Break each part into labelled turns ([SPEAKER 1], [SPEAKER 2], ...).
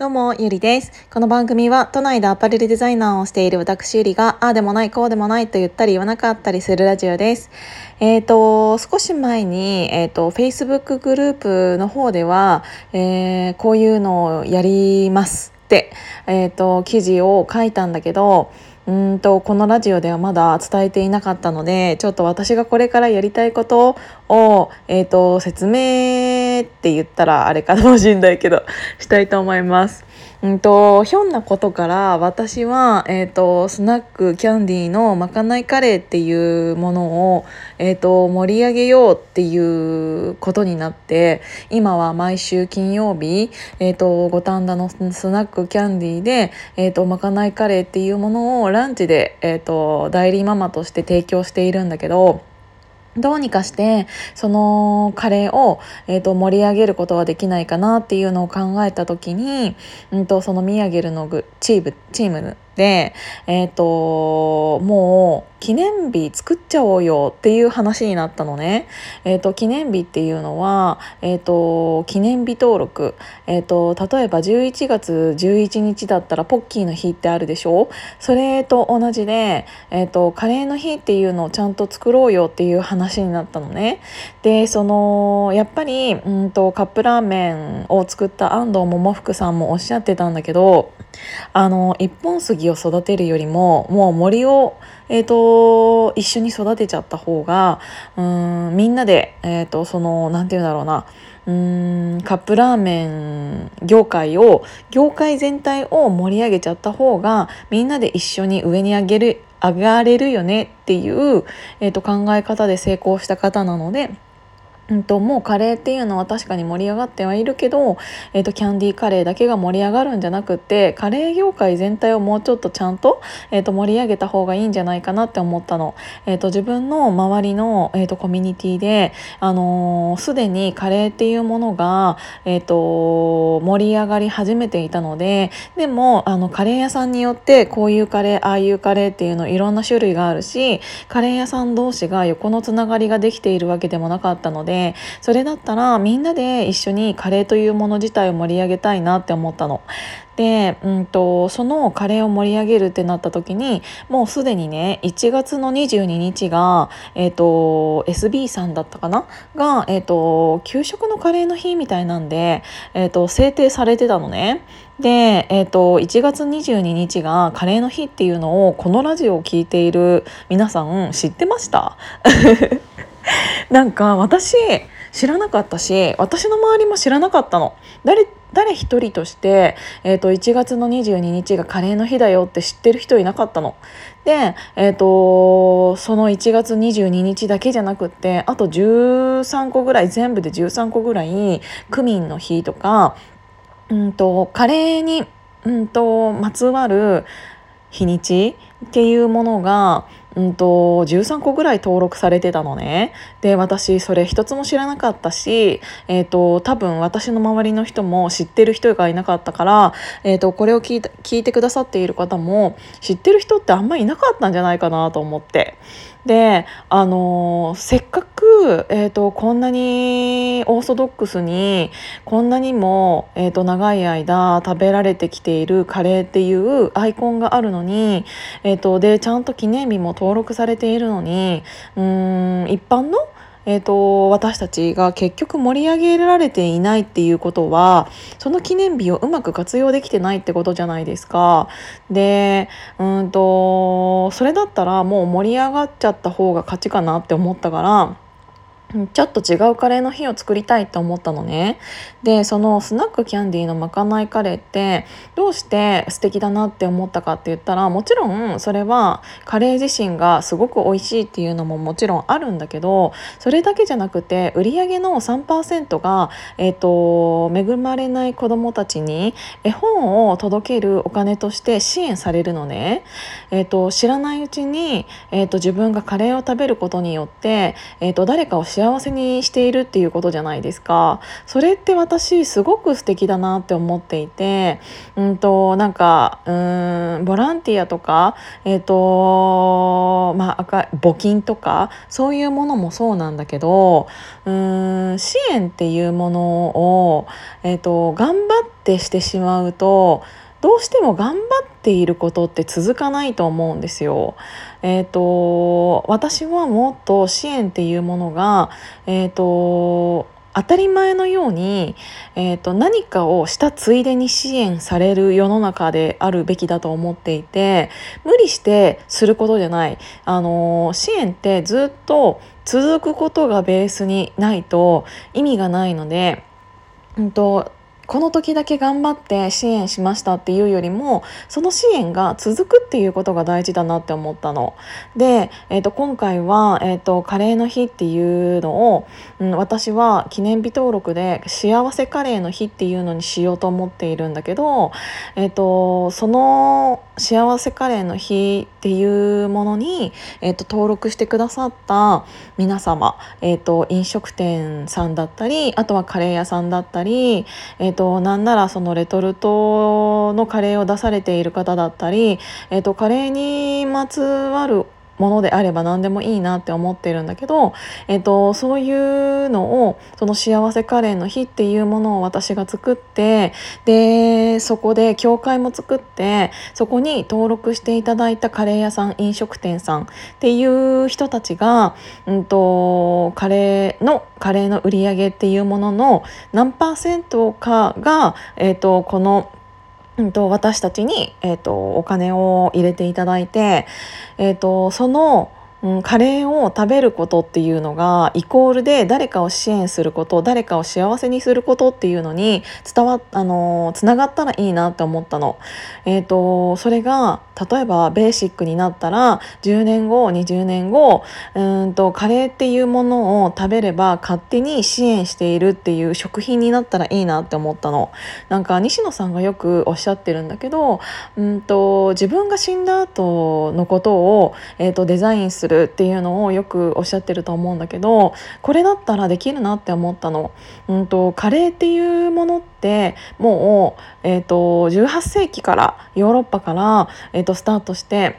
[SPEAKER 1] どうも、ゆりです。この番組は、都内でアパレルデザイナーをしている私ゆりが、ああでもない、こうでもないと言ったり言わなかったりするラジオです。えっ、ー、と、少し前に、えっ、ー、と、Facebook グループの方では、えー、こういうのをやりますって、えっ、と、記事を書いたんだけど、うんとこのラジオではまだ伝えていなかったのでちょっと私がこれからやりたいことを、えーと説明って言ったらあれかもしれないけど したいと思います。うんと、ひょんなことから私は、え、ー、と、スナックキャンディーのまかないカレーっていうものを、え、ー、と、盛り上げようっていうことになって、今は毎週金曜日、えっ、ー、と、五反田のスナックキャンディーで、えっ、と、まかないカレーっていうものをランチで、えっ、と、代理ママとして提供しているんだけど、どうにかしてそのカレーを、えーと、盛り上げることはできないかなっていうのを考えた時に、うんと、そのミヤゲルのチームチームで、えーともう記念日作っちゃおうよっていう話になったのね。えっ、ー、と記念日っていうのは、えっ、ー、と記念日登録。えっ、と例えば11月11日だったらポッキーの日ってあるでしょ？それと同じで、えっ、とカレーの日っていうのをちゃんと作ろうよっていう話になったのね。でそのやっぱりうんとカップラーメンを作った安藤桃福さんもおっしゃってたんだけどあの一本杉を育てるよりももう森をえーと、一緒に育てちゃった方がうんみんなで、えーと、その何て言うんだろうなうんカップラーメン業界を業界全体を盛り上げちゃった方がみんなで一緒に上に上げる上がれるよねっていう、えーと考え方で成功した方なので。うんと、もうカレーっていうのは確かに盛り上がってはいるけど、えーと、キャンディーカレーだけが盛り上がるんじゃなくてカレー業界全体をもうちょっとちゃんと,、えーと、盛り上げた方がいいんじゃないかなって思ったの。えーと、自分の周りの、えー、とコミュニティで、あのー、すでにカレーっていうものが、えー、と盛り上がり始めていたのででもあのカレー屋さんによってこういうカレーああいうカレーっていうのいろんな種類があるしカレー屋さん同士が横のつながりができているわけでもなかったので。それだったらみんなで一緒にカレーというもの自体を盛り上げたいなって思ったの。で、うんと、そのカレーを盛り上げるってなった時にもうすでにね1月の22日が、えーと、SB さんだったかな？が、えーと、給食のカレーの日みたいなんで、えーと、制定されてたのね。で、えー、と1月22日がカレーの日っていうのをこのラジオを聴いている皆さん知ってました？なんか私知らなかったし私の周りも知らなかったの誰誰一人として、えーと、1月の22日がカレーの日だよって知ってる人いなかったの。で、えーと、その1月22日だけじゃなくってあと13個ぐらい全部で13個ぐらいクミンの日とか、うんと、カレーに、うんとまつわる日にちっていうものがうんと13個ぐらい登録されてたのね。で私それ一つも知らなかったし、えーと、多分私の周りの人も知ってる人がいなかったから、えーと、これを聞い聞いてくださっている方も知ってる人ってあんまりいなかったんじゃないかなと思って。であのせっかく、えーと、こんなにオーソドックスにこんなにも、えーと、長い間食べられてきているカレーっていうアイコンがあるのに、えーとでちゃんと記念日も登録登録されているのにうん一般のえーと、私たちが結局盛り上げられていないっていうことはその記念日をうまく活用できてないってことじゃないですか。でうんとそれだったらもう盛り上がっちゃった方が勝ちかなって思ったから。ちょっと違うカレーの日を作りたいって思ったのね。でそのスナックキャンディーのまかないカレーってどうして素敵だなって思ったかって言ったらもちろんそれはカレー自身がすごく美味しいっていうのももちろんあるんだけどそれだけじゃなくて売り上げの3%が、えーと、恵まれない子どもたちに絵本を届けるお金として支援されるのね。えーと、知らないうちに、えーと、自分がカレーを食べることによって、えー、と誰かを幸せにしているっていうことじゃないですか。それって私すごく素敵だなって思っていてうんとなんかうんボランティアとかえっ、ー、とまあ募金とかそういうものもそうなんだけどうん支援っていうものを、えーと、頑張ってしてしまうとどうしても頑張っていることって続かないと思うんですよ。えーと、私はもっと支援っていうものが、えーと、当たり前のように、えーと、何かをしたついでに支援される世の中であるべきだと思っていて無理してすることじゃない、あの支援ってずっと続くことがベースにないと意味がないので、うんとこの時だけ頑張って支援しましたっていうよりもその支援が続くっていうことが大事だなって思ったの。で、えー、と今回は、えーと、カレーの日っていうのを、うん、私は記念日登録で幸せカレーの日っていうのにしようと思っているんだけど、えーと、その幸せカレーの日っていうものに、えーと、登録してくださった皆様、えー、と飲食店さんだったりあとはカレー屋さんだったり、えー、となんならそのレトルトのカレーを出されている方だったり、えー、とカレーにまつわるものであれば何でもいいなって思ってるんだけど、えーと、そういうのをその幸せカレーの日っていうものを私が作ってでそこで教会も作ってそこに登録していただいたカレー屋さん飲食店さんっていう人たちが、うんと、カレーのカレーの売り上げっていうものの何パーセントかが、えーと、このうんと、私たちに、えーと、お金を入れていただいて、えーとそのうん、カレーを食べることっていうのがイコールで誰かを支援すること誰かを幸せにすることっていうのに伝わあのつながったらいいなって思ったの。えーと、それが例えばベーシックになったら10年後20年後うんとカレーっていうものを食べれば勝手に支援しているっていう食品になったらいいなって思ったの。なんか西野さんがよくおっしゃってるんだけどうんと自分が死んだ後のことを、えーとデザインするるっていうのをよくおっしゃってると思うんだけどこれだったらできるなって思ったの。うんと、カレーっていうものってもう、えーと、18世紀からヨーロッパから、えーと、スタートして、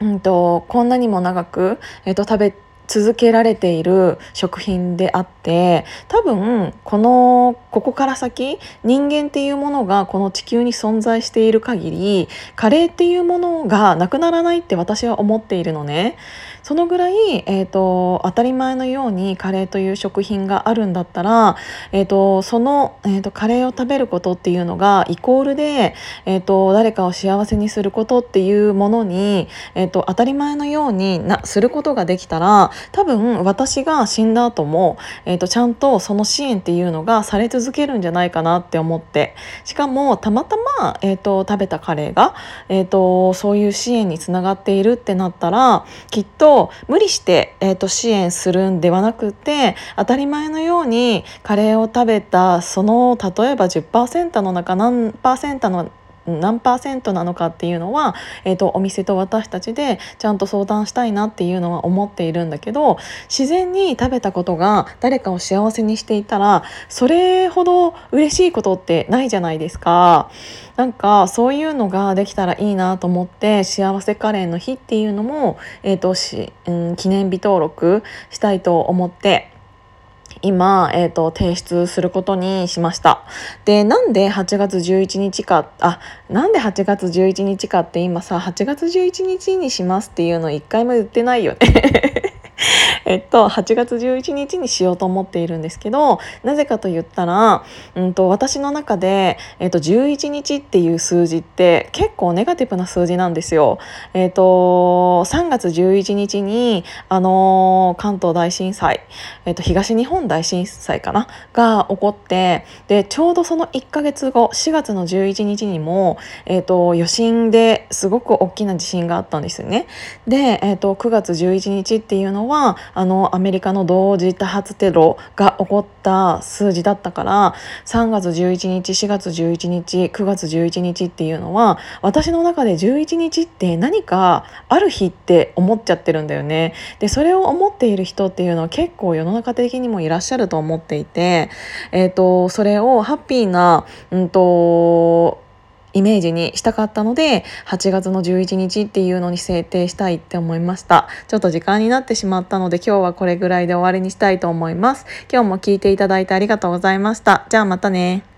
[SPEAKER 1] うんと、こんなにも長く、えー、と食べ続けられている食品であって多分このここから先人間っていうものがこの地球に存在している限りカレーっていうものがなくならないって私は思っているのね。そのぐらい、えーと、当たり前のようにカレーという食品があるんだったら、えーと、その、えーと、カレーを食べることっていうのがイコールで、えー、と誰かを幸せにすることっていうものに、えー、と当たり前のようになすることができたら多分私が死んだ後も、えー、とちゃんとその支援っていうのがされ続けるんじゃないかなって思って。しかもたまたま、えー、と食べたカレーが、えー、とそういう支援につながっているってなったらきっと無理して、えーと、支援するんではなくて当たり前のようにカレーを食べたその例えば10%の中何パーセントの何パーセントなのかっていうのは、えーと、お店と私たちでちゃんと相談したいなっていうのは思っているんだけど自然に食べたことが誰かを幸せにしていたらそれほど嬉しいことってないじゃないですか。なんかそういうのができたらいいなと思って幸せカレーの日っていうのも、えーとしうん、記念日登録したいと思って今、えーと、提出することにしました。でなんで8月11日かあなんで8月11日かって今さ8月11日にしますっていうの一回も言ってないよね えっと、8月11日にしようと思っているんですけどなぜかと言ったら、うんと、私の中で、えっと、11日っていう数字って結構ネガティブな数字なんですよ。えっと、3月11日に、あの関東大震災、えっと、東日本大震災かなが起こってでちょうどその1ヶ月後4月の11日にも、えっと、余震ですごく大きな地震があったんですよね。で、えっと、9月11日っていうのはあのアメリカの同時多発テロが起こった数字だったから3月11日4月11日9月11日っていうのは私の中で11日って何かある日って思っちゃってるんだよね。でそれを思っている人っていうのは結構世の中的にもいらっしゃると思っていて、えーと、それをハッピーな、うんとイメージにしたかったので8月の11日っていうのに制定したいって思いました。ちょっと時間になってしまったので今日はこれぐらいで終わりにしたいと思います。今日も聞いていただいてありがとうございました。じゃあまたね。